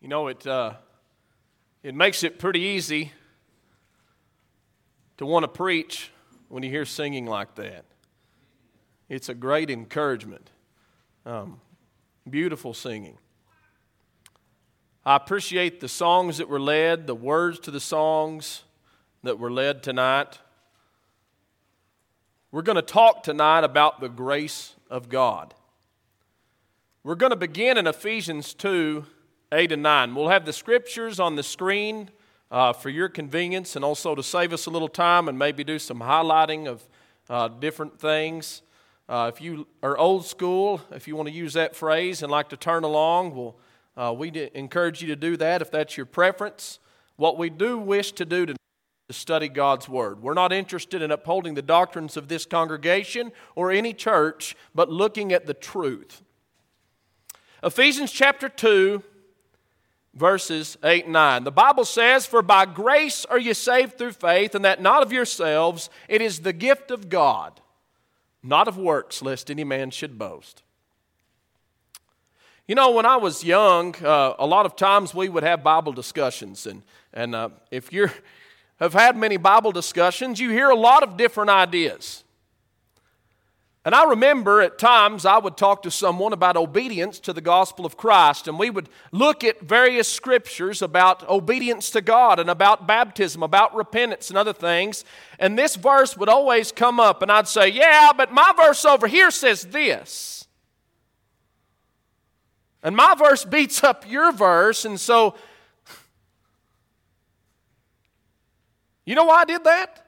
You know, it, uh, it makes it pretty easy to want to preach when you hear singing like that. It's a great encouragement. Um, beautiful singing. I appreciate the songs that were led, the words to the songs that were led tonight. We're going to talk tonight about the grace of God. We're going to begin in Ephesians 2 8 and 9. We'll have the scriptures on the screen uh, for your convenience and also to save us a little time and maybe do some highlighting of uh, different things. Uh, if you are old school, if you want to use that phrase and like to turn along, uh, we encourage you to do that if that's your preference. What we do wish to do to study God's Word. We're not interested in upholding the doctrines of this congregation or any church, but looking at the truth. Ephesians chapter 2, verses 8 and 9. The Bible says, For by grace are you saved through faith, and that not of yourselves, it is the gift of God, not of works, lest any man should boast. You know, when I was young, uh, a lot of times we would have Bible discussions, and, and uh, if you have had many Bible discussions, you hear a lot of different ideas. And I remember at times I would talk to someone about obedience to the gospel of Christ, and we would look at various scriptures about obedience to God and about baptism, about repentance, and other things. And this verse would always come up, and I'd say, Yeah, but my verse over here says this. And my verse beats up your verse, and so. You know why I did that?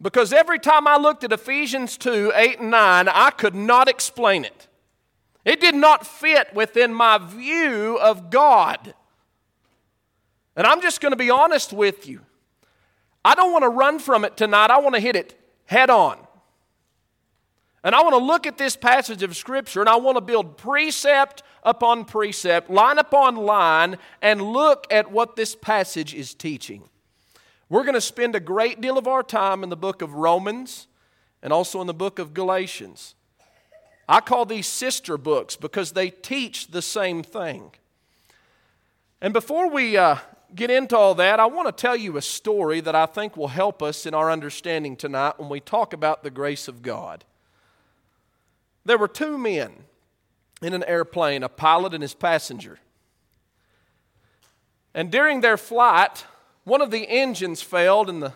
Because every time I looked at Ephesians 2 8 and 9, I could not explain it. It did not fit within my view of God. And I'm just going to be honest with you. I don't want to run from it tonight, I want to hit it head on. And I want to look at this passage of Scripture and I want to build precept upon precept, line upon line, and look at what this passage is teaching. We're going to spend a great deal of our time in the book of Romans and also in the book of Galatians. I call these sister books because they teach the same thing. And before we uh, get into all that, I want to tell you a story that I think will help us in our understanding tonight when we talk about the grace of God. There were two men in an airplane, a pilot and his passenger. And during their flight, one of the engines failed, and the,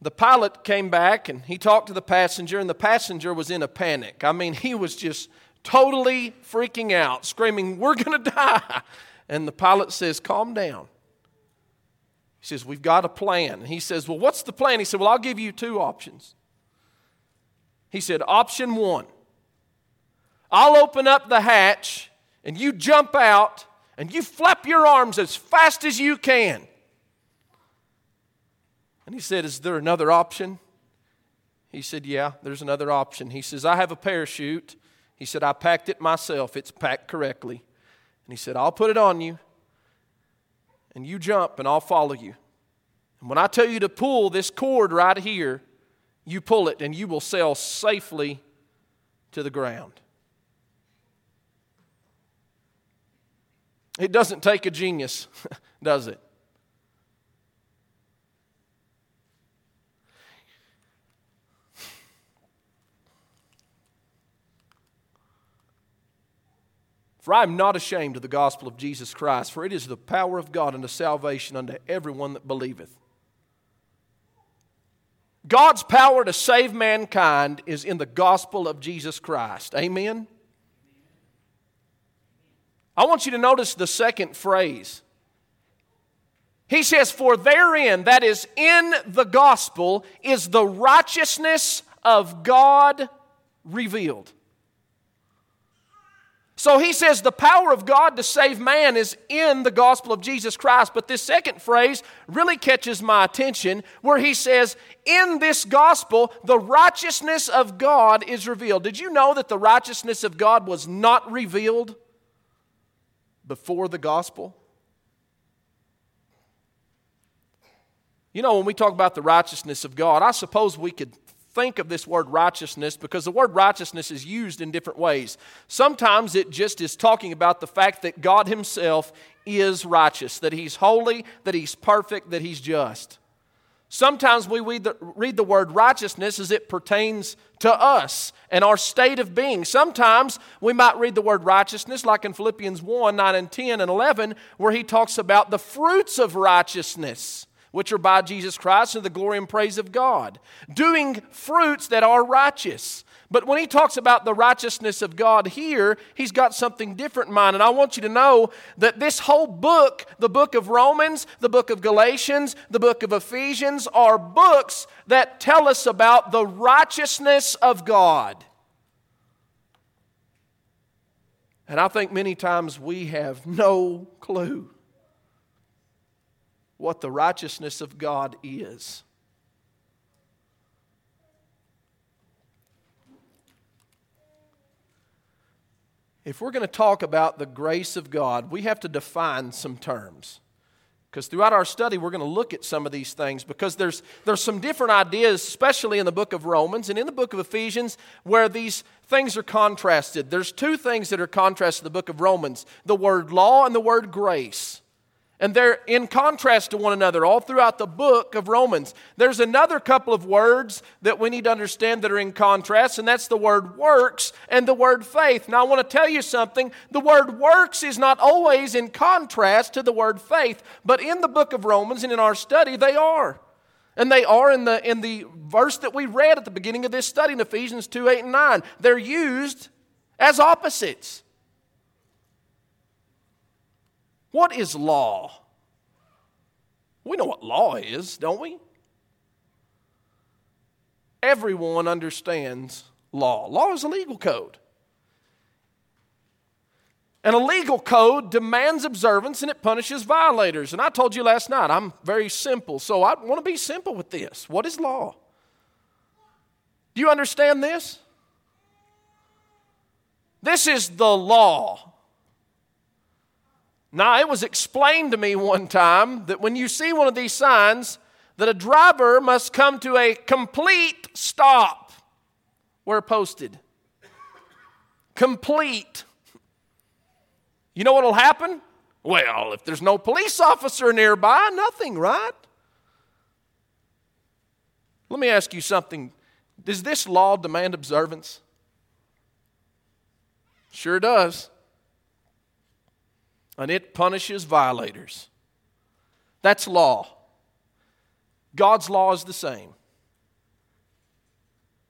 the pilot came back and he talked to the passenger, and the passenger was in a panic. I mean, he was just totally freaking out, screaming, We're going to die. And the pilot says, Calm down. He says, We've got a plan. And he says, Well, what's the plan? He said, Well, I'll give you two options. He said, Option one, I'll open up the hatch and you jump out and you flap your arms as fast as you can. And he said, Is there another option? He said, Yeah, there's another option. He says, I have a parachute. He said, I packed it myself. It's packed correctly. And he said, I'll put it on you, and you jump, and I'll follow you. And when I tell you to pull this cord right here, you pull it, and you will sail safely to the ground. It doesn't take a genius, does it? For I am not ashamed of the gospel of Jesus Christ, for it is the power of God unto salvation unto everyone that believeth. God's power to save mankind is in the gospel of Jesus Christ. Amen? I want you to notice the second phrase. He says, For therein, that is in the gospel, is the righteousness of God revealed. So he says the power of God to save man is in the gospel of Jesus Christ. But this second phrase really catches my attention where he says, In this gospel, the righteousness of God is revealed. Did you know that the righteousness of God was not revealed before the gospel? You know, when we talk about the righteousness of God, I suppose we could think of this word righteousness because the word righteousness is used in different ways. Sometimes it just is talking about the fact that God Himself is righteous, that He's holy, that He's perfect, that He's just. Sometimes we read the, read the, word righteousness as it pertains to us and our state of being. Sometimes we might read the word righteousness, like in Philippians 1 9 and 10 and 11, where he talks about the fruits of righteousness, which are by Jesus Christ and the glory and praise of God. Doing fruits that are righteous. But when he talks about the righteousness of God here, he's got something different in mind. And I want you to know that this whole book, the book of Romans, the book of Galatians, the book of Ephesians, are books that tell us about the righteousness of God. And I think many times we have no clue what the righteousness of God is. if we're going to talk about the grace of God, we have to define some terms. Because throughout our study, we're going to look at some of these things because there's, there's some different ideas, especially in the book of Romans and in the book of Ephesians, where these things are contrasted. There's two things that are contrasted in the book of Romans the word law and the word grace. And they're in contrast to one another all throughout the book of Romans. There's another couple of words that we need to understand that are in contrast, and that's the word works and the word faith. Now, I want to tell you something. The word works is not always in contrast to the word faith, but in the book of Romans and in our study, they are. And they are in the, in the verse that we read at the beginning of this study in Ephesians 2 8 and 9. They're used as opposites. What is law? We know what law is, don't we? Everyone understands law. Law is a legal code. And a legal code demands observance and it punishes violators. And I told you last night, I'm very simple, so I want to be simple with this. What is law? Do you understand this? This is the law. Now, it was explained to me one time that when you see one of these signs, that a driver must come to a complete stop where posted. Complete. You know what will happen? Well, if there's no police officer nearby, nothing, right? Let me ask you something. Does this law demand observance? Sure does and it punishes violators. That's law. God's law is the same.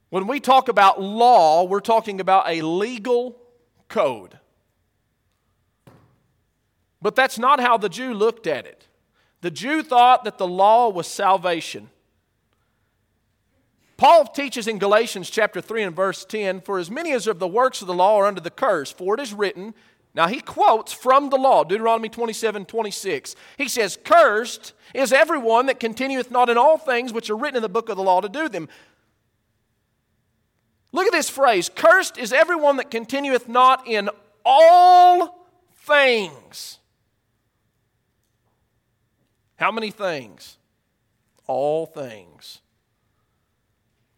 When we talk about law, we're talking about a legal code. But that's not how the Jew looked at it. The Jew thought that the law was salvation. Paul teaches in Galatians chapter 3 and verse 10 For as many as of the works of the law are under the curse, for it is written, now he quotes from the law, Deuteronomy 27 26. He says, Cursed is everyone that continueth not in all things which are written in the book of the law to do them. Look at this phrase Cursed is everyone that continueth not in all things. How many things? All things.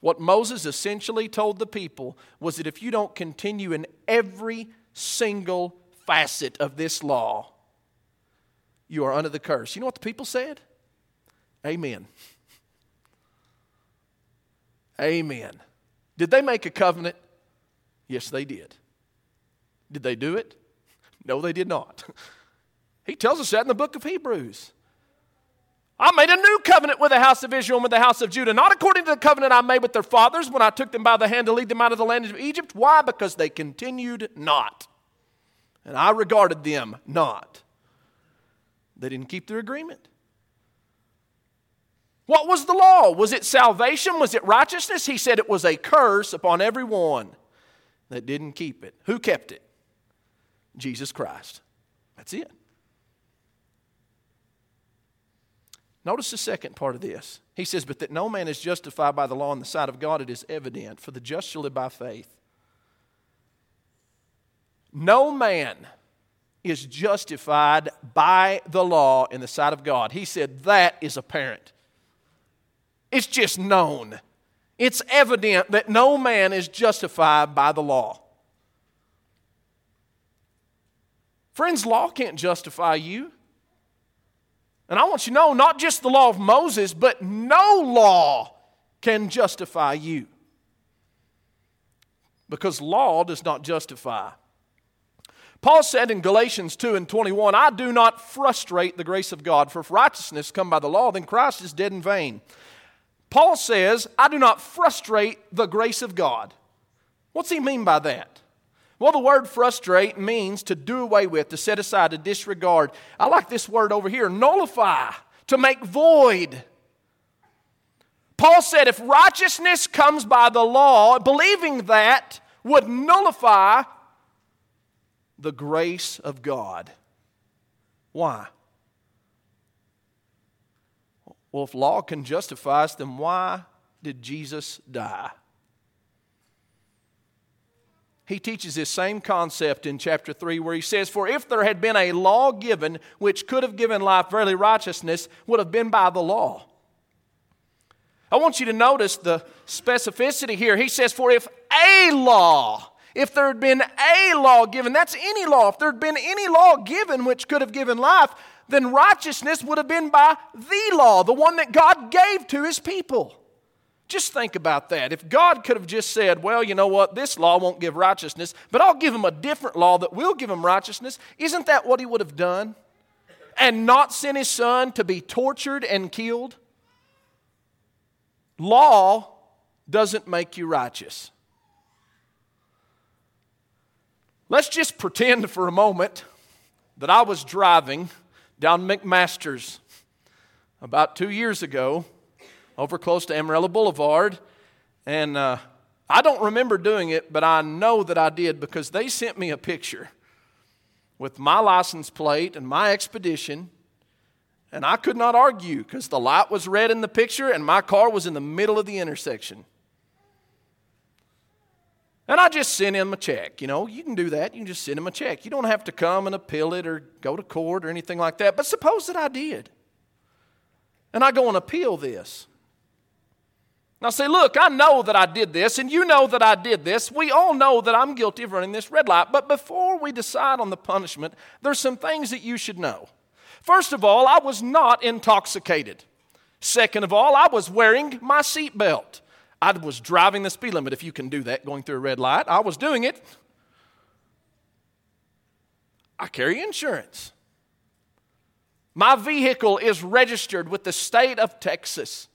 What Moses essentially told the people was that if you don't continue in every single facet of this law, you are under the curse. You know what the people said? Amen. Amen. Did they make a covenant? Yes, they did. Did they do it? No, they did not. He tells us that in the book of Hebrews. I made a new covenant with the house of Israel and with the house of Judah, not according to the covenant I made with their fathers when I took them by the hand to lead them out of the land of Egypt. Why? Because they continued not and I regarded them not. They didn't keep their agreement. What was the law? Was it salvation? Was it righteousness? He said it was a curse upon everyone that didn't keep it. Who kept it? Jesus Christ. That's it. Notice the second part of this. He says, But that no man is justified by the law in the sight of God, it is evident, for the just shall live by faith. No man is justified by the law in the sight of God. He said that is apparent. It's just known. it's evident that no man is justified by the law. Friends, law can't justify you. And I want you to know not just the law of Moses, but no law can justify you. Because law does not justify. Paul said in Galatians 2 and 21, I do not frustrate the grace of God, for if righteousness come by the law, then Christ is dead in vain. Paul says, I do not frustrate the grace of God. What's he mean by that? Well, the word frustrate means to do away with, to set aside, to disregard. I like this word over here nullify, to make void. Paul said if righteousness comes by the law, believing that would nullify the grace of God. Why? Well, if law can justify us, then why did Jesus die? he teaches this same concept in chapter 3 where he says, For if there had been a law given which could have given life, verily righteousness would have been by the law. I want you to notice the specificity here. He says, For if a law, if there had been a law given, that's any law, if there had been any law given which could have given life, then righteousness would have been by the law, the one that God gave to his people. Just think about that. If God could have just said, well, you know what, this law won't give righteousness, but I'll give him a different law that will give him righteousness, isn't that what he would have done? And not sent his son to be tortured and killed? Law doesn't make you righteous. Let's just pretend for a moment that I was driving down McMaster's about two years ago over close to Amarillo Boulevard. And uh, I don't remember doing it, but I know that I did because they sent me a picture with my license plate and my expedition. And I could not argue because the light was red in the picture and my car was in the middle of the intersection. And I just sent him a check. You know, you can do that. You can just send him a check. You don't have to come and appeal it or go to court or anything like that. But suppose that I did. And I go and appeal this. Now, say, look, I know that I did this, and you know that I did this. We all know that I'm guilty of running this red light. But before we decide on the punishment, there's some things that you should know. First of all, I was not intoxicated. Second of all, I was wearing my seatbelt. I was driving the speed limit, if you can do that, going through a red light. I was doing it. I carry insurance. My vehicle is registered with the state of Texas.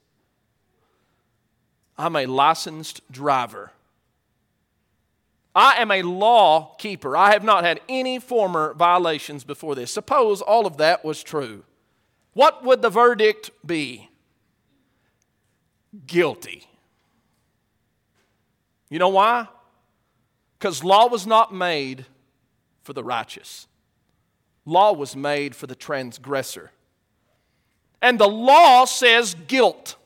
I'm a licensed driver. I am a law keeper. I have not had any former violations before this. Suppose all of that was true. What would the verdict be? Guilty. You know why? Because law was not made for the righteous, law was made for the transgressor. And the law says guilt.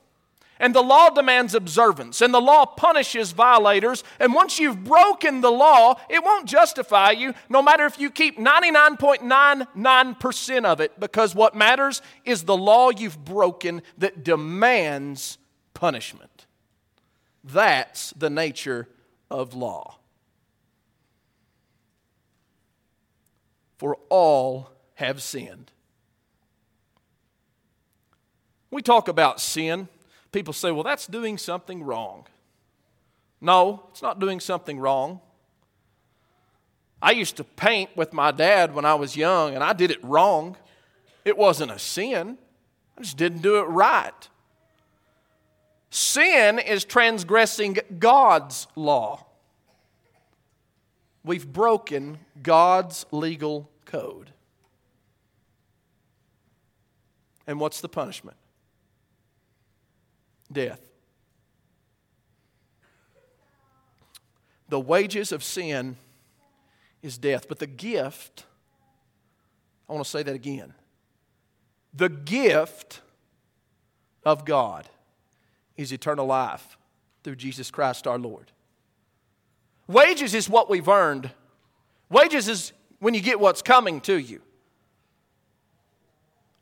And the law demands observance, and the law punishes violators. And once you've broken the law, it won't justify you, no matter if you keep 99.99% of it, because what matters is the law you've broken that demands punishment. That's the nature of law. For all have sinned. We talk about sin people say, well, that's doing something wrong. No, it's not doing something wrong. I used to paint with my dad when I was young, and I did it wrong. It wasn't a sin, I just didn't do it right. Sin is transgressing God's law. We've broken God's legal code. And what's the punishment? death. The wages of sin is death, but the gift, I want to say that again. The gift of God is eternal life through Jesus Christ our Lord. Wages is what we've earned, wages is when you get what's coming to you.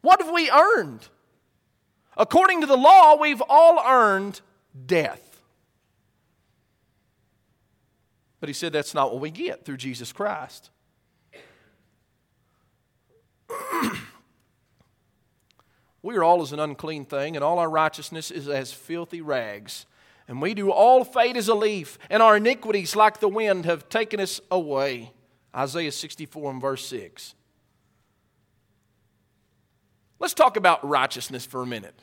What have we earned? According to the law, we've all earned death. But he said that's not what we get through Jesus Christ. We are all as an unclean thing, and all our righteousness is as filthy rags. And we do all fade as a leaf, and our iniquities, like the wind, have taken us away. Isaiah 64 and verse 6. Let's talk about righteousness for a minute.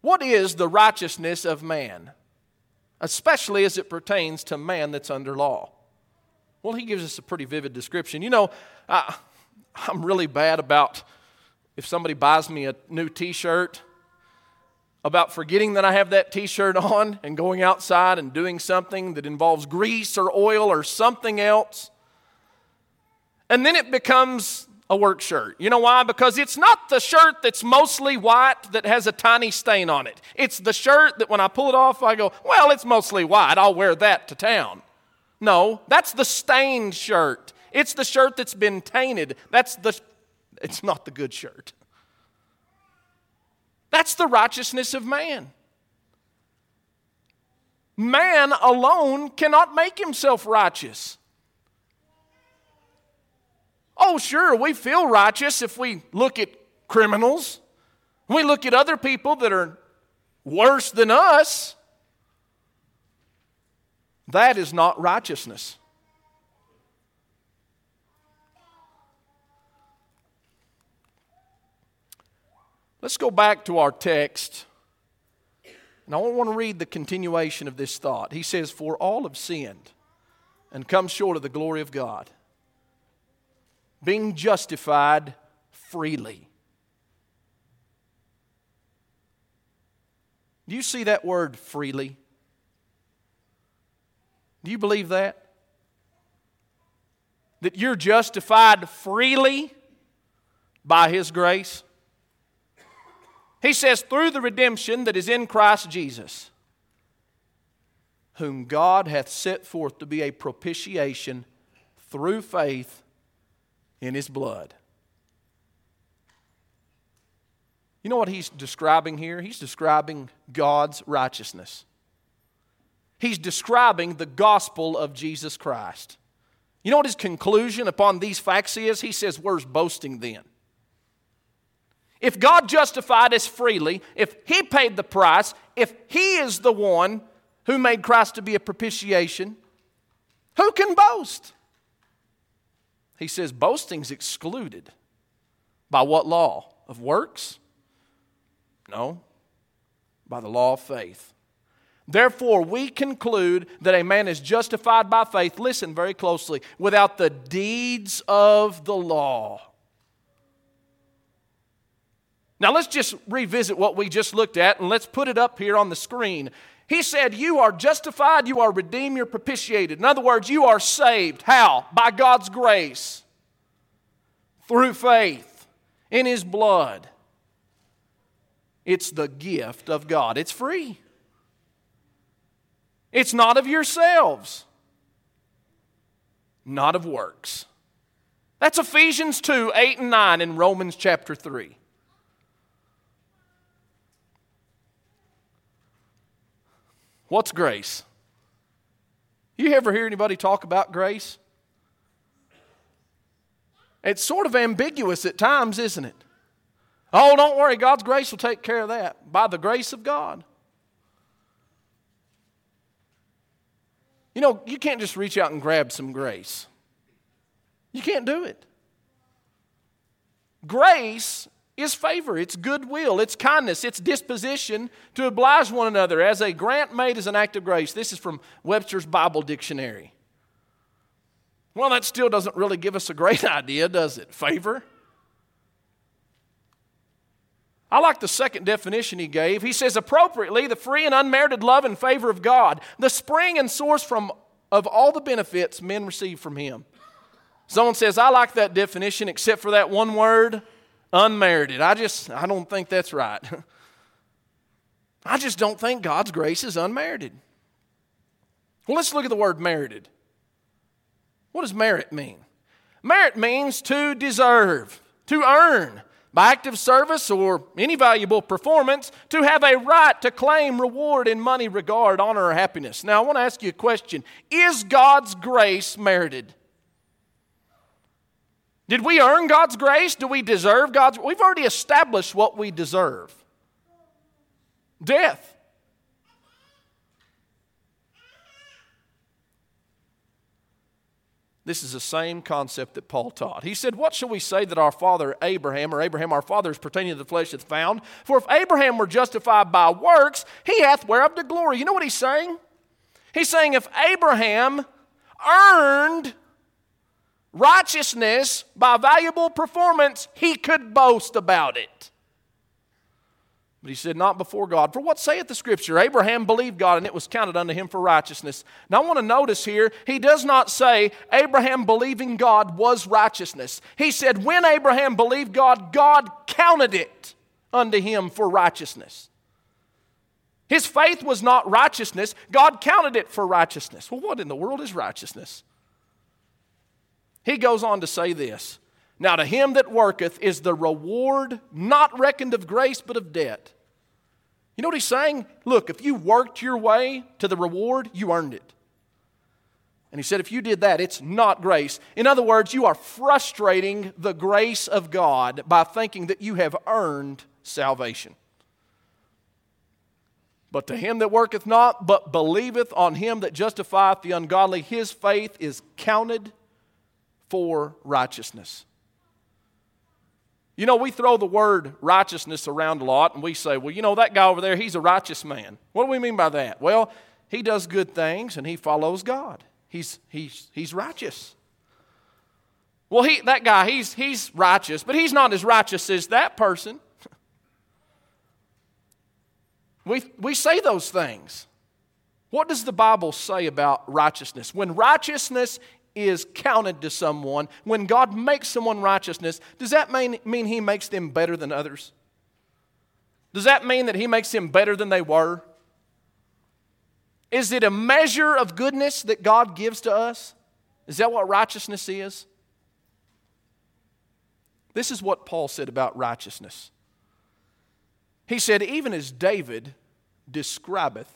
What is the righteousness of man, especially as it pertains to man that's under law? Well, he gives us a pretty vivid description. You know, I, I'm really bad about if somebody buys me a new t shirt, about forgetting that I have that t shirt on and going outside and doing something that involves grease or oil or something else. And then it becomes a work shirt. You know why? Because it's not the shirt that's mostly white that has a tiny stain on it. It's the shirt that when I pull it off, I go, well, it's mostly white. I'll wear that to town. No, that's the stained shirt. It's the shirt that's been tainted. That's the, it's not the good shirt. That's the righteousness of man. Man alone cannot make himself righteous. Oh, sure, we feel righteous if we look at criminals. We look at other people that are worse than us. That is not righteousness. Let's go back to our text. And I want to read the continuation of this thought. He says, For all have sinned and come short of the glory of God, being justified freely. Do you see that word freely? Do you believe that? That you're justified freely by His grace? He says, through the redemption that is in Christ Jesus, whom God hath set forth to be a propitiation through faith in his blood. You know what he's describing here? He's describing God's righteousness. He's describing the gospel of Jesus Christ. You know what his conclusion upon these facts is? He says, Where's boasting then? If God justified us freely, if He paid the price, if He is the one who made Christ to be a propitiation, who can boast? He says boasting's excluded. By what law? Of works? No, by the law of faith. Therefore, we conclude that a man is justified by faith, listen very closely, without the deeds of the law. Now let's just revisit what we just looked at and let's put it up here on the screen. He said, You are justified, you are redeemed, you're propitiated. In other words, you are saved. How? By God's grace, through faith in His blood. It's the gift of God, it's free. It's not of yourselves, not of works. That's Ephesians 2 8 and 9 in Romans chapter 3. What's grace? You ever hear anybody talk about grace? It's sort of ambiguous at times, isn't it? Oh, don't worry, God's grace will take care of that by the grace of God. You know, you can't just reach out and grab some grace. You can't do it. Grace is favor, it's goodwill, it's kindness, it's disposition to oblige one another as a grant made as an act of grace. This is from Webster's Bible Dictionary. Well, that still doesn't really give us a great idea, does it? Favor? I like the second definition he gave. He says, appropriately, the free and unmerited love and favor of God, the spring and source from, of all the benefits men receive from Him. Someone says, I like that definition except for that one word unmerited. I just, I don't think that's right. I just don't think God's grace is unmerited. Well, let's look at the word merited. What does merit mean? Merit means to deserve, to earn, by active service or any valuable performance, to have a right to claim reward in money, regard, honor, or happiness. Now, I want to ask you a question Is God's grace merited? Did we earn God's grace? Do we deserve God's? We've already established what we deserve death. This is the same concept that Paul taught. He said, What shall we say that our father Abraham, or Abraham our father, is pertaining to the flesh, hath found? For if Abraham were justified by works, he hath whereof the glory. You know what he's saying? He's saying, If Abraham earned righteousness by valuable performance, he could boast about it. But he said, Not before God. For what saith the scripture? Abraham believed God, and it was counted unto him for righteousness. Now I want to notice here, he does not say Abraham believing God was righteousness. He said, When Abraham believed God, God counted it unto him for righteousness. His faith was not righteousness, God counted it for righteousness. Well, what in the world is righteousness? He goes on to say this now, to him that worketh is the reward not reckoned of grace, but of debt. You know what he's saying? Look, if you worked your way to the reward, you earned it. And he said, if you did that, it's not grace. In other words, you are frustrating the grace of God by thinking that you have earned salvation. But to him that worketh not, but believeth on him that justifieth the ungodly, his faith is counted for righteousness. You know, we throw the word righteousness around a lot and we say, well, you know, that guy over there, he's a righteous man. What do we mean by that? Well, he does good things and he follows God. He's, he's, he's righteous. Well, he, that guy, he's, he's righteous, but he's not as righteous as that person. We, we say those things. What does the Bible say about righteousness? When righteousness is counted to someone, when God makes someone righteousness, does that mean, mean He makes them better than others? Does that mean that He makes them better than they were? Is it a measure of goodness that God gives to us? Is that what righteousness is? This is what Paul said about righteousness. He said, Even as David describeth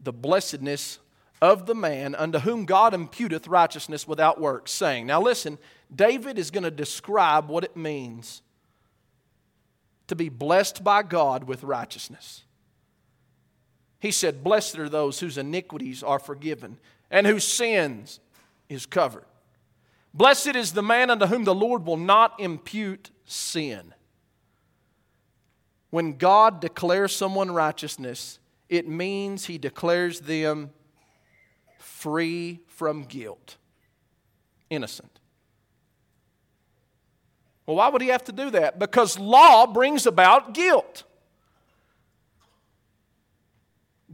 the blessedness of the man unto whom God imputeth righteousness without works, saying, Now listen, David is going to describe what it means to be blessed by God with righteousness. He said, Blessed are those whose iniquities are forgiven and whose sins is covered. Blessed is the man unto whom the Lord will not impute sin. When God declares someone righteousness, it means he declares them free from guilt, innocent. Well, why would he have to do that? Because law brings about guilt.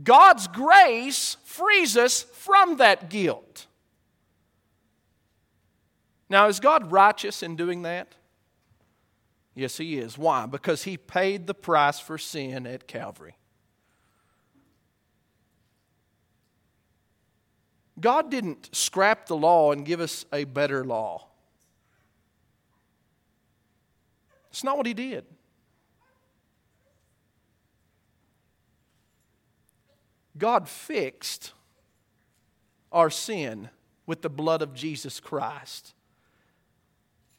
God's grace frees us from that guilt. Now, is God righteous in doing that? Yes, He is. Why? Because He paid the price for sin at Calvary. God didn't scrap the law and give us a better law. It's not what He did. God fixed our sin with the blood of Jesus Christ.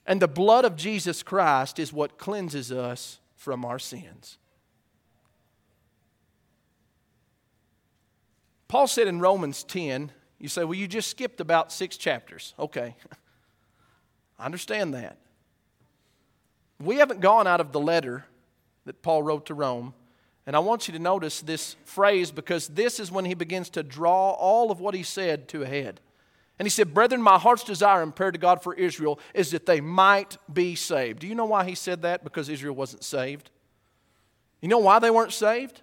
And the blood of Jesus Christ is what cleanses us from our sins. Paul said in Romans 10, you say, well, you just skipped about six chapters. Okay. I understand that. We haven't gone out of the letter that Paul wrote to Rome. And I want you to notice this phrase because this is when he begins to draw all of what he said to a head. And he said, Brethren, my heart's desire and prayer to God for Israel is that they might be saved. Do you know why he said that? Because Israel wasn't saved. You know why they weren't saved?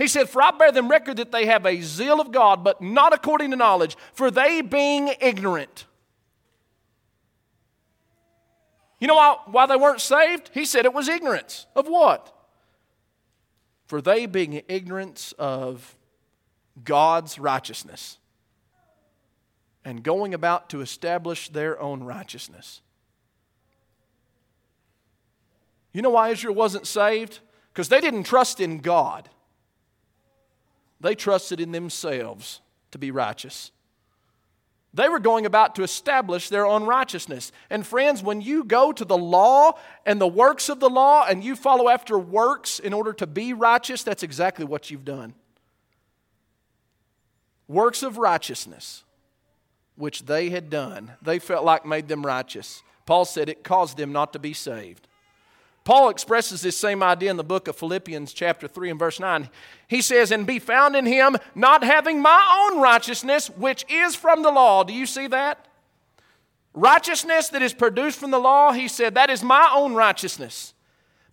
He said, For I bear them record that they have a zeal of God, but not according to knowledge, for they being ignorant. You know why, why they weren't saved? He said it was ignorance. Of what? For they being ignorance of God's righteousness and going about to establish their own righteousness. You know why Israel wasn't saved? Because they didn't trust in God, they trusted in themselves to be righteous. They were going about to establish their own righteousness. And friends, when you go to the law and the works of the law and you follow after works in order to be righteous, that's exactly what you've done. Works of righteousness, which they had done, they felt like made them righteous. Paul said it caused them not to be saved. Paul expresses this same idea in the book of Philippians, chapter 3, and verse 9. He says, And be found in him, not having my own righteousness, which is from the law. Do you see that? Righteousness that is produced from the law, he said, that is my own righteousness.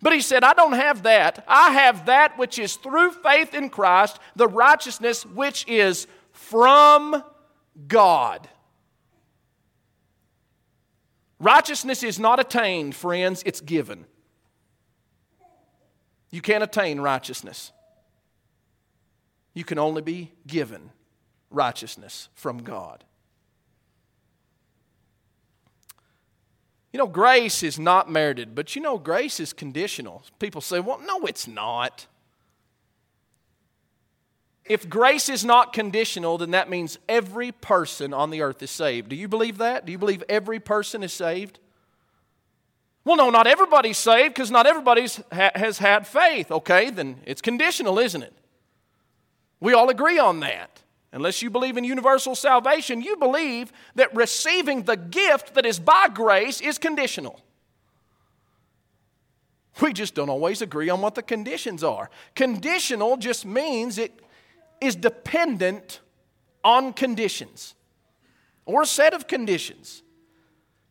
But he said, I don't have that. I have that which is through faith in Christ, the righteousness which is from God. Righteousness is not attained, friends, it's given. You can't attain righteousness. You can only be given righteousness from God. You know, grace is not merited, but you know, grace is conditional. People say, well, no, it's not. If grace is not conditional, then that means every person on the earth is saved. Do you believe that? Do you believe every person is saved? Well, no, not everybody's saved because not everybody ha- has had faith. Okay, then it's conditional, isn't it? We all agree on that. Unless you believe in universal salvation, you believe that receiving the gift that is by grace is conditional. We just don't always agree on what the conditions are. Conditional just means it is dependent on conditions or a set of conditions.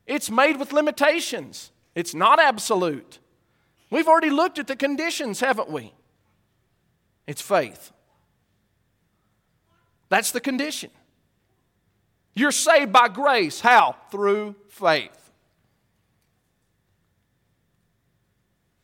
It's made with limitations. It's not absolute. We've already looked at the conditions, haven't we? It's faith. That's the condition. You're saved by grace. How? Through faith.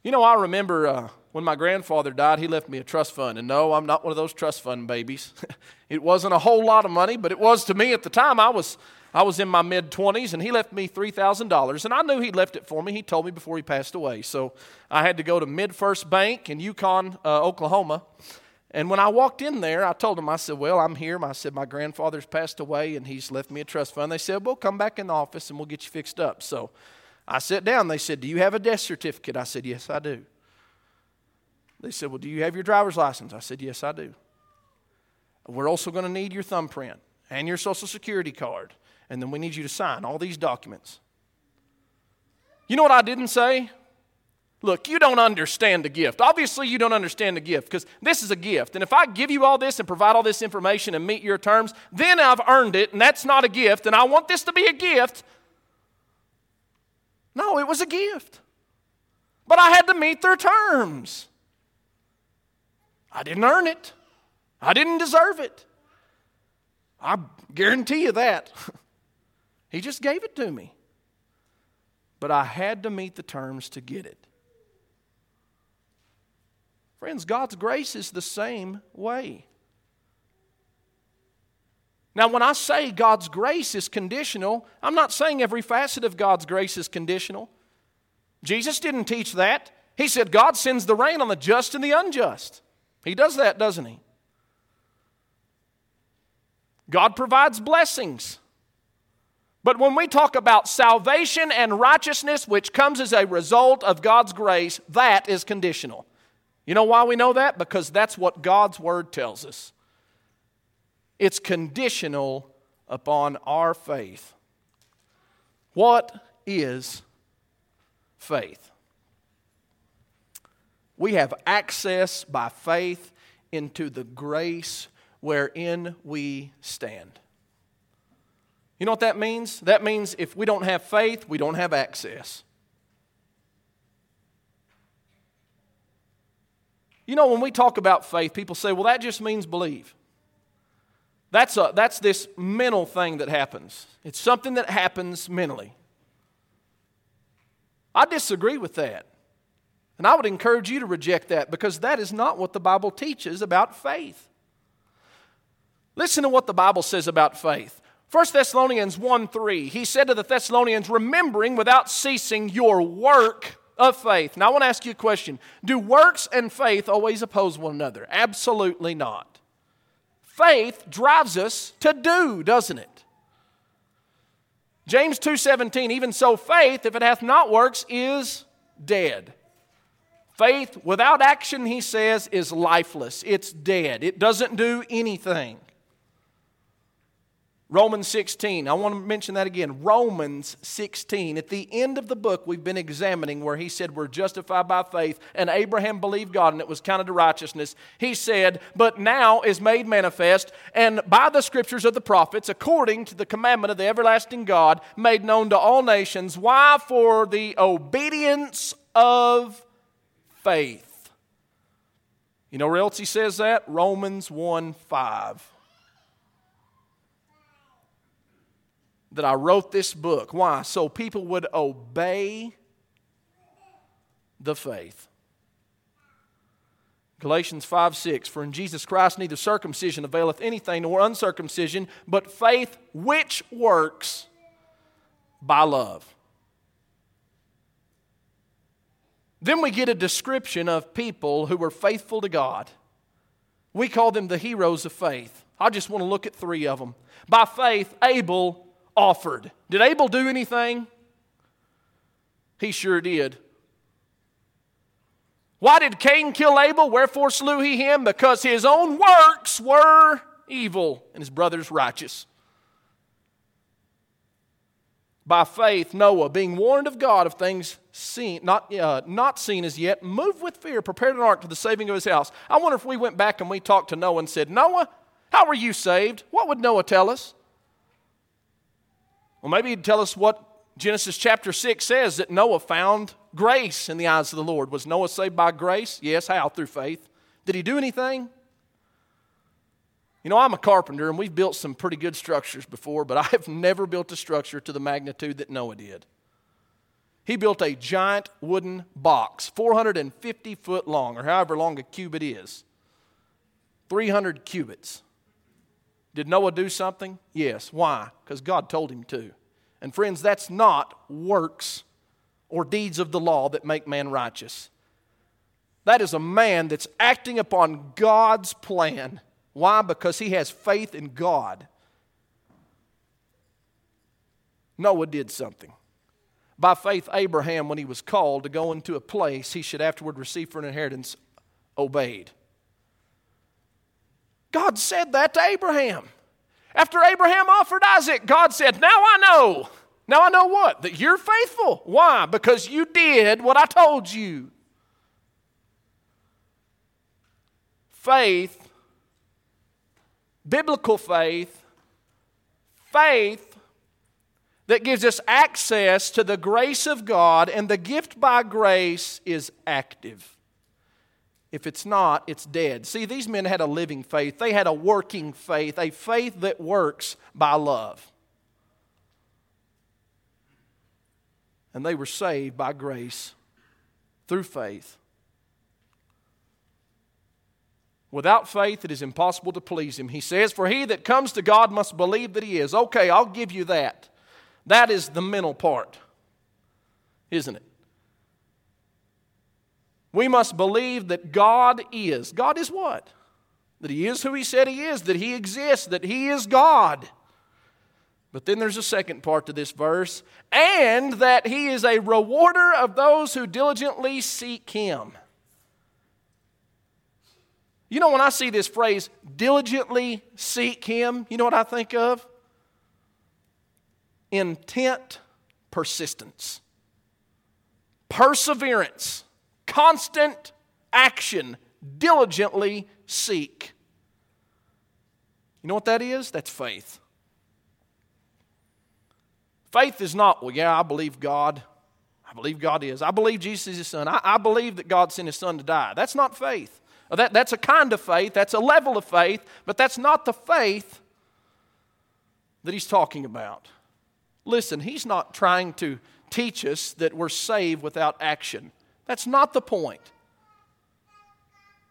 You know, I remember uh, when my grandfather died, he left me a trust fund. And no, I'm not one of those trust fund babies. it wasn't a whole lot of money, but it was to me at the time. I was I was in my mid 20s and he left me $3,000. And I knew he'd left it for me. He told me before he passed away. So I had to go to MidFirst Bank in Yukon, uh, Oklahoma. And when I walked in there, I told him, I said, Well, I'm here. I said, My grandfather's passed away and he's left me a trust fund. They said, Well, come back in the office and we'll get you fixed up. So I sat down. They said, Do you have a death certificate? I said, Yes, I do. They said, Well, do you have your driver's license? I said, Yes, I do. We're also going to need your thumbprint and your social security card and then we need you to sign all these documents. You know what I didn't say? Look, you don't understand the gift. Obviously, you don't understand the gift because this is a gift. And if I give you all this and provide all this information and meet your terms, then I've earned it, and that's not a gift, and I want this to be a gift. No, it was a gift. But I had to meet their terms. I didn't earn it, I didn't deserve it. I guarantee you that. He just gave it to me. But I had to meet the terms to get it. Friends, God's grace is the same way. Now, when I say God's grace is conditional, I'm not saying every facet of God's grace is conditional. Jesus didn't teach that. He said God sends the rain on the just and the unjust. He does that, doesn't he? God provides blessings. But when we talk about salvation and righteousness, which comes as a result of God's grace, that is conditional. You know why we know that? Because that's what God's Word tells us. It's conditional upon our faith. What is faith? We have access by faith into the grace wherein we stand. You know what that means? That means if we don't have faith, we don't have access. You know, when we talk about faith, people say, well, that just means believe. That's, a, that's this mental thing that happens, it's something that happens mentally. I disagree with that. And I would encourage you to reject that because that is not what the Bible teaches about faith. Listen to what the Bible says about faith. 1 Thessalonians 1 3, he said to the Thessalonians, remembering without ceasing your work of faith. Now, I want to ask you a question Do works and faith always oppose one another? Absolutely not. Faith drives us to do, doesn't it? James 2:17 Even so faith if it hath not works is dead. Faith without action he says is lifeless. It's dead. It doesn't do anything. Romans 16. I want to mention that again. Romans 16. At the end of the book, we've been examining where he said we're justified by faith, and Abraham believed God, and it was counted to righteousness. He said, But now is made manifest, and by the scriptures of the prophets, according to the commandment of the everlasting God, made known to all nations. Why? For the obedience of faith. You know where else he says that? Romans 1 5. That I wrote this book. Why? So people would obey the faith. Galatians 5 6 For in Jesus Christ neither circumcision availeth anything nor uncircumcision, but faith which works by love. Then we get a description of people who were faithful to God. We call them the heroes of faith. I just want to look at three of them. By faith, Abel offered. Did Abel do anything? He sure did. Why did Cain kill Abel? Wherefore slew he him? Because his own works were evil and his brother's righteous. By faith, Noah, being warned of God of things seen, not, uh, not seen as yet, moved with fear, prepared an ark to the saving of his house. I wonder if we went back and we talked to Noah and said, Noah, how were you saved? What would Noah tell us? Well, maybe he'd tell us what Genesis chapter 6 says that Noah found grace in the eyes of the Lord. Was Noah saved by grace? Yes. How? Through faith. Did he do anything? You know, I'm a carpenter and we've built some pretty good structures before, but I have never built a structure to the magnitude that Noah did. He built a giant wooden box, 450 foot long, or however long a cubit is, 300 cubits. Did Noah do something? Yes. Why? Because God told him to. And friends, that's not works or deeds of the law that make man righteous. That is a man that's acting upon God's plan. Why? Because he has faith in God. Noah did something. By faith, Abraham, when he was called to go into a place he should afterward receive for an inheritance, obeyed. God said that to Abraham. After Abraham offered Isaac, God said, Now I know. Now I know what? That you're faithful. Why? Because you did what I told you. Faith, biblical faith, faith that gives us access to the grace of God, and the gift by grace is active. If it's not, it's dead. See, these men had a living faith. They had a working faith, a faith that works by love. And they were saved by grace through faith. Without faith, it is impossible to please Him. He says, For he that comes to God must believe that He is. Okay, I'll give you that. That is the mental part, isn't it? We must believe that God is. God is what? That He is who He said He is, that He exists, that He is God. But then there's a second part to this verse, and that He is a rewarder of those who diligently seek Him. You know, when I see this phrase, diligently seek Him, you know what I think of? Intent persistence, perseverance constant action, diligently seek. You know what that is? That's faith. Faith is not, well, yeah, I believe God. I believe God is. I believe Jesus is his son. I, I believe that God sent his son to die. That's not faith. Uh, that, that's a kind of faith, that's a level of faith, but that's not the faith that he's talking about. Listen, he's not trying to teach us that we're saved without action. That's not the point.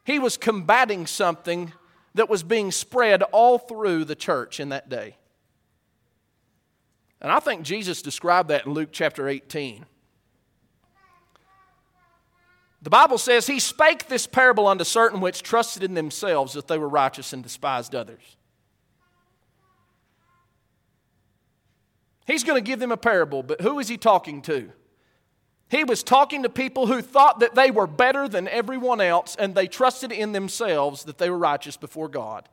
He was combating something that was being spread all through the church in that day. And I think Jesus described that in Luke chapter 18. The Bible says he spake this parable unto certain which trusted in themselves that they were righteous and despised others. He's going to give them a parable, but who is he talking to? He was talking to people who thought that they were better than everyone else and they trusted in themselves that they were righteous before God.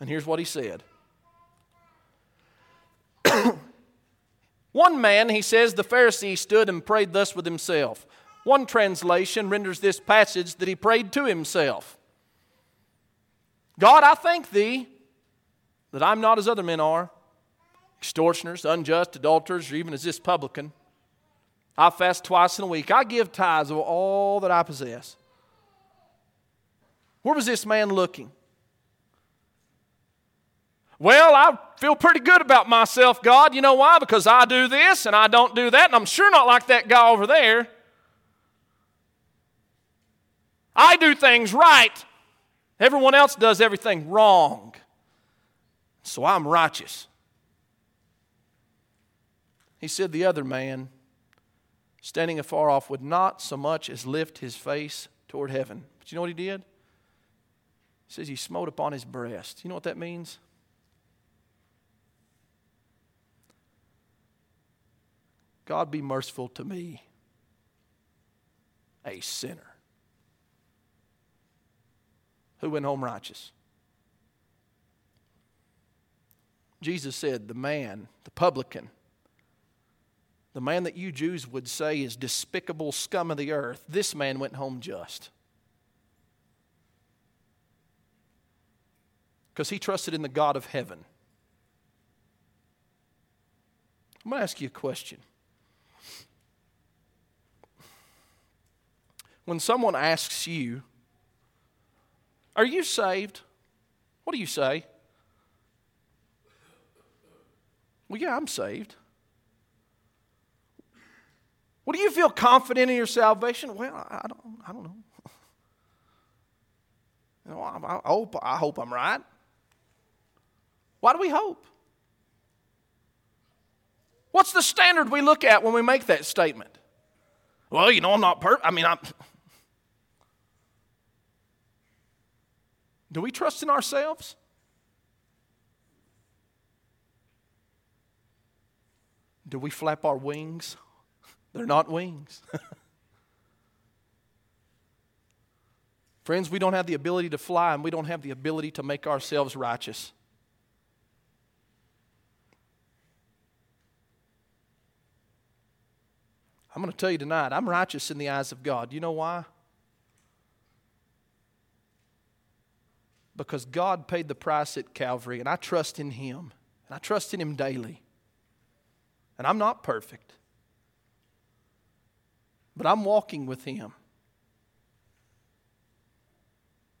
And here's what he said One man, he says, the Pharisee stood and prayed thus with himself. One translation renders this passage that he prayed to himself God, I thank thee that I'm not as other men are extortioners, unjust, adulterers, or even as this publican. I fast twice in a week. I give tithes of all that I possess. Where was this man looking? Well, I feel pretty good about myself, God. You know why? Because I do this and I don't do that, and I'm sure not like that guy over there. I do things right. Everyone else does everything wrong. So I'm righteous. He said, The other man, standing afar off, would not so much as lift his face toward heaven. But you know what he did? He says he smote upon his breast. You know what that means? God be merciful to me, a sinner who went home righteous. Jesus said, The man, the publican, the man that you Jews would say is despicable scum of the earth, this man went home just. Because he trusted in the God of heaven. I'm going to ask you a question. When someone asks you, Are you saved? What do you say? Well, yeah, I'm saved. Well, do you feel confident in your salvation? Well, I don't, I don't know. You know I, I, hope, I hope I'm right. Why do we hope? What's the standard we look at when we make that statement? Well, you know, I'm not perfect. I mean, I'm. Do we trust in ourselves? Do we flap our wings? They're not wings. Friends, we don't have the ability to fly and we don't have the ability to make ourselves righteous. I'm going to tell you tonight, I'm righteous in the eyes of God. You know why? Because God paid the price at Calvary, and I trust in Him, and I trust in Him daily. And I'm not perfect but I'm walking with Him.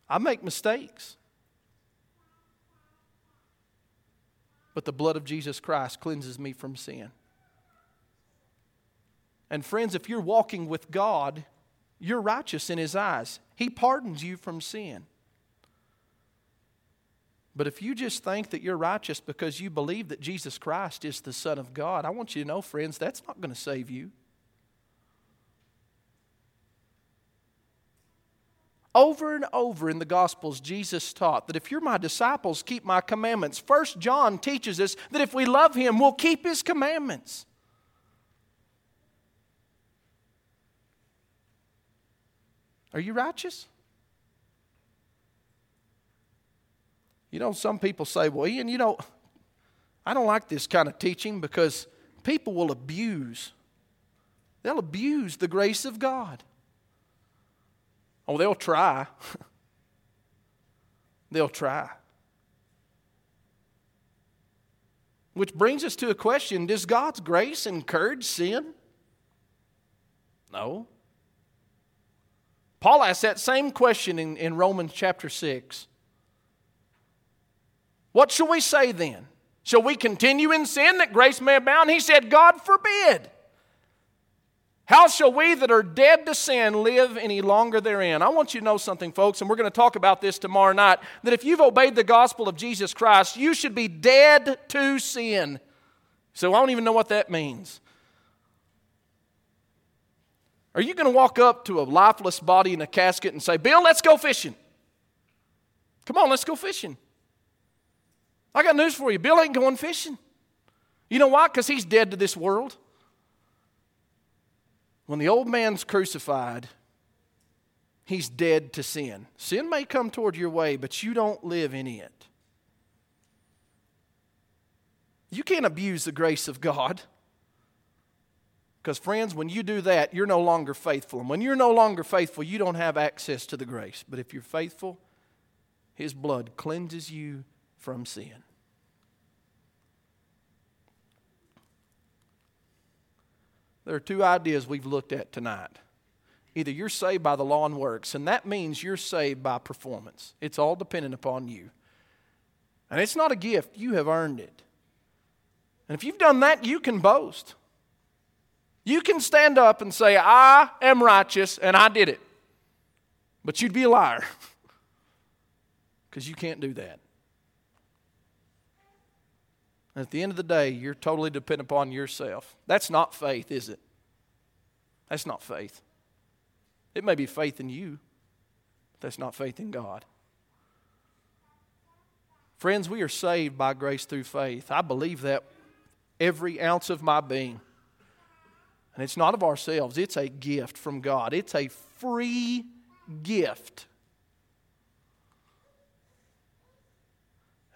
I make mistakes. But the blood of Jesus Christ cleanses me from sin. And friends, if you're walking with God, you're righteous in His eyes. He pardons you from sin. But if you just think that you're righteous because you believe that Jesus Christ is the Son of God, I want you to know, friends, that's not going to save you. Over and over in the Gospels, Jesus taught that if you're my disciples, keep my commandments. First John teaches us that if we love him, we'll keep his commandments. Are you righteous? You know, some people say, well, Ian, you know, I don't like this kind of teaching because people will abuse. They'll abuse the grace of God. Oh, they'll try. they'll try. Which brings us to a question Does God's grace encourage sin? No. Paul asked that same question in, in Romans chapter 6. What shall we say then? Shall we continue in sin that grace may abound? He said, God forbid. How shall we that are dead to sin live any longer therein? I want you to know something, folks, and we're going to talk about this tomorrow night that if you've obeyed the gospel of Jesus Christ, you should be dead to sin. So I don't even know what that means. Are you going to walk up to a lifeless body in a casket and say, Bill, let's go fishing? Come on, let's go fishing. I got news for you. Bill ain't going fishing. You know why? Because he's dead to this world. When the old man's crucified, he's dead to sin. Sin may come toward your way, but you don't live in it. You can't abuse the grace of God. Because, friends, when you do that, you're no longer faithful. And when you're no longer faithful, you don't have access to the grace. But if you're faithful, His blood cleanses you from sin. There are two ideas we've looked at tonight. Either you're saved by the law and works, and that means you're saved by performance. It's all dependent upon you. And it's not a gift, you have earned it. And if you've done that, you can boast. You can stand up and say, I am righteous and I did it. But you'd be a liar because you can't do that. At the end of the day, you're totally dependent upon yourself. That's not faith, is it? That's not faith. It may be faith in you, but that's not faith in God. Friends, we are saved by grace through faith. I believe that every ounce of my being. And it's not of ourselves, it's a gift from God. It's a free gift.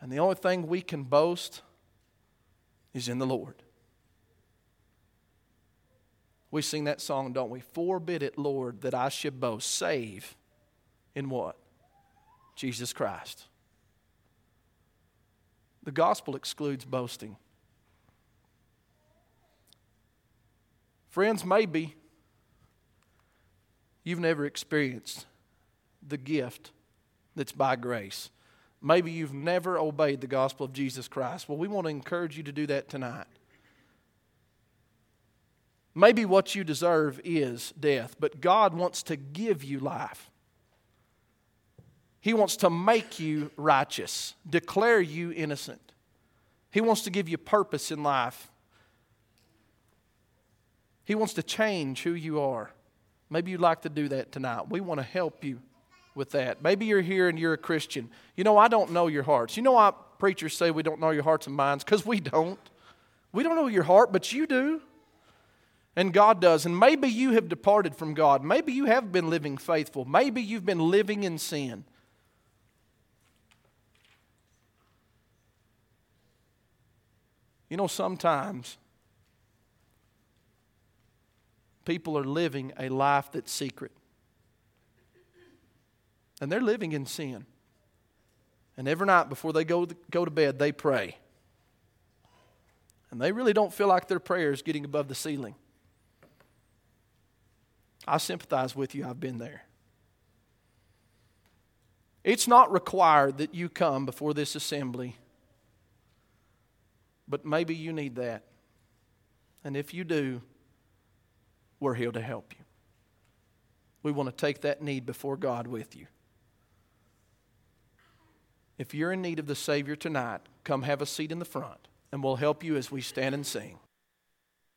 And the only thing we can boast is in the Lord. We sing that song, don't we? Forbid it, Lord, that I should boast. Save in what? Jesus Christ. The gospel excludes boasting. Friends, maybe you've never experienced the gift that's by grace. Maybe you've never obeyed the gospel of Jesus Christ. Well, we want to encourage you to do that tonight. Maybe what you deserve is death, but God wants to give you life. He wants to make you righteous, declare you innocent. He wants to give you purpose in life. He wants to change who you are. Maybe you'd like to do that tonight. We want to help you with that. Maybe you're here and you're a Christian. You know, I don't know your hearts. You know why preachers say we don't know your hearts and minds? Because we don't. We don't know your heart, but you do. And God does. And maybe you have departed from God. Maybe you have been living faithful. Maybe you've been living in sin. You know, sometimes people are living a life that's secret. And they're living in sin. And every night before they go to, go to bed, they pray. And they really don't feel like their prayer is getting above the ceiling. I sympathize with you, I've been there. It's not required that you come before this assembly, but maybe you need that. And if you do, we're here to help you. We want to take that need before God with you. If you're in need of the Savior tonight, come have a seat in the front, and we'll help you as we stand and sing.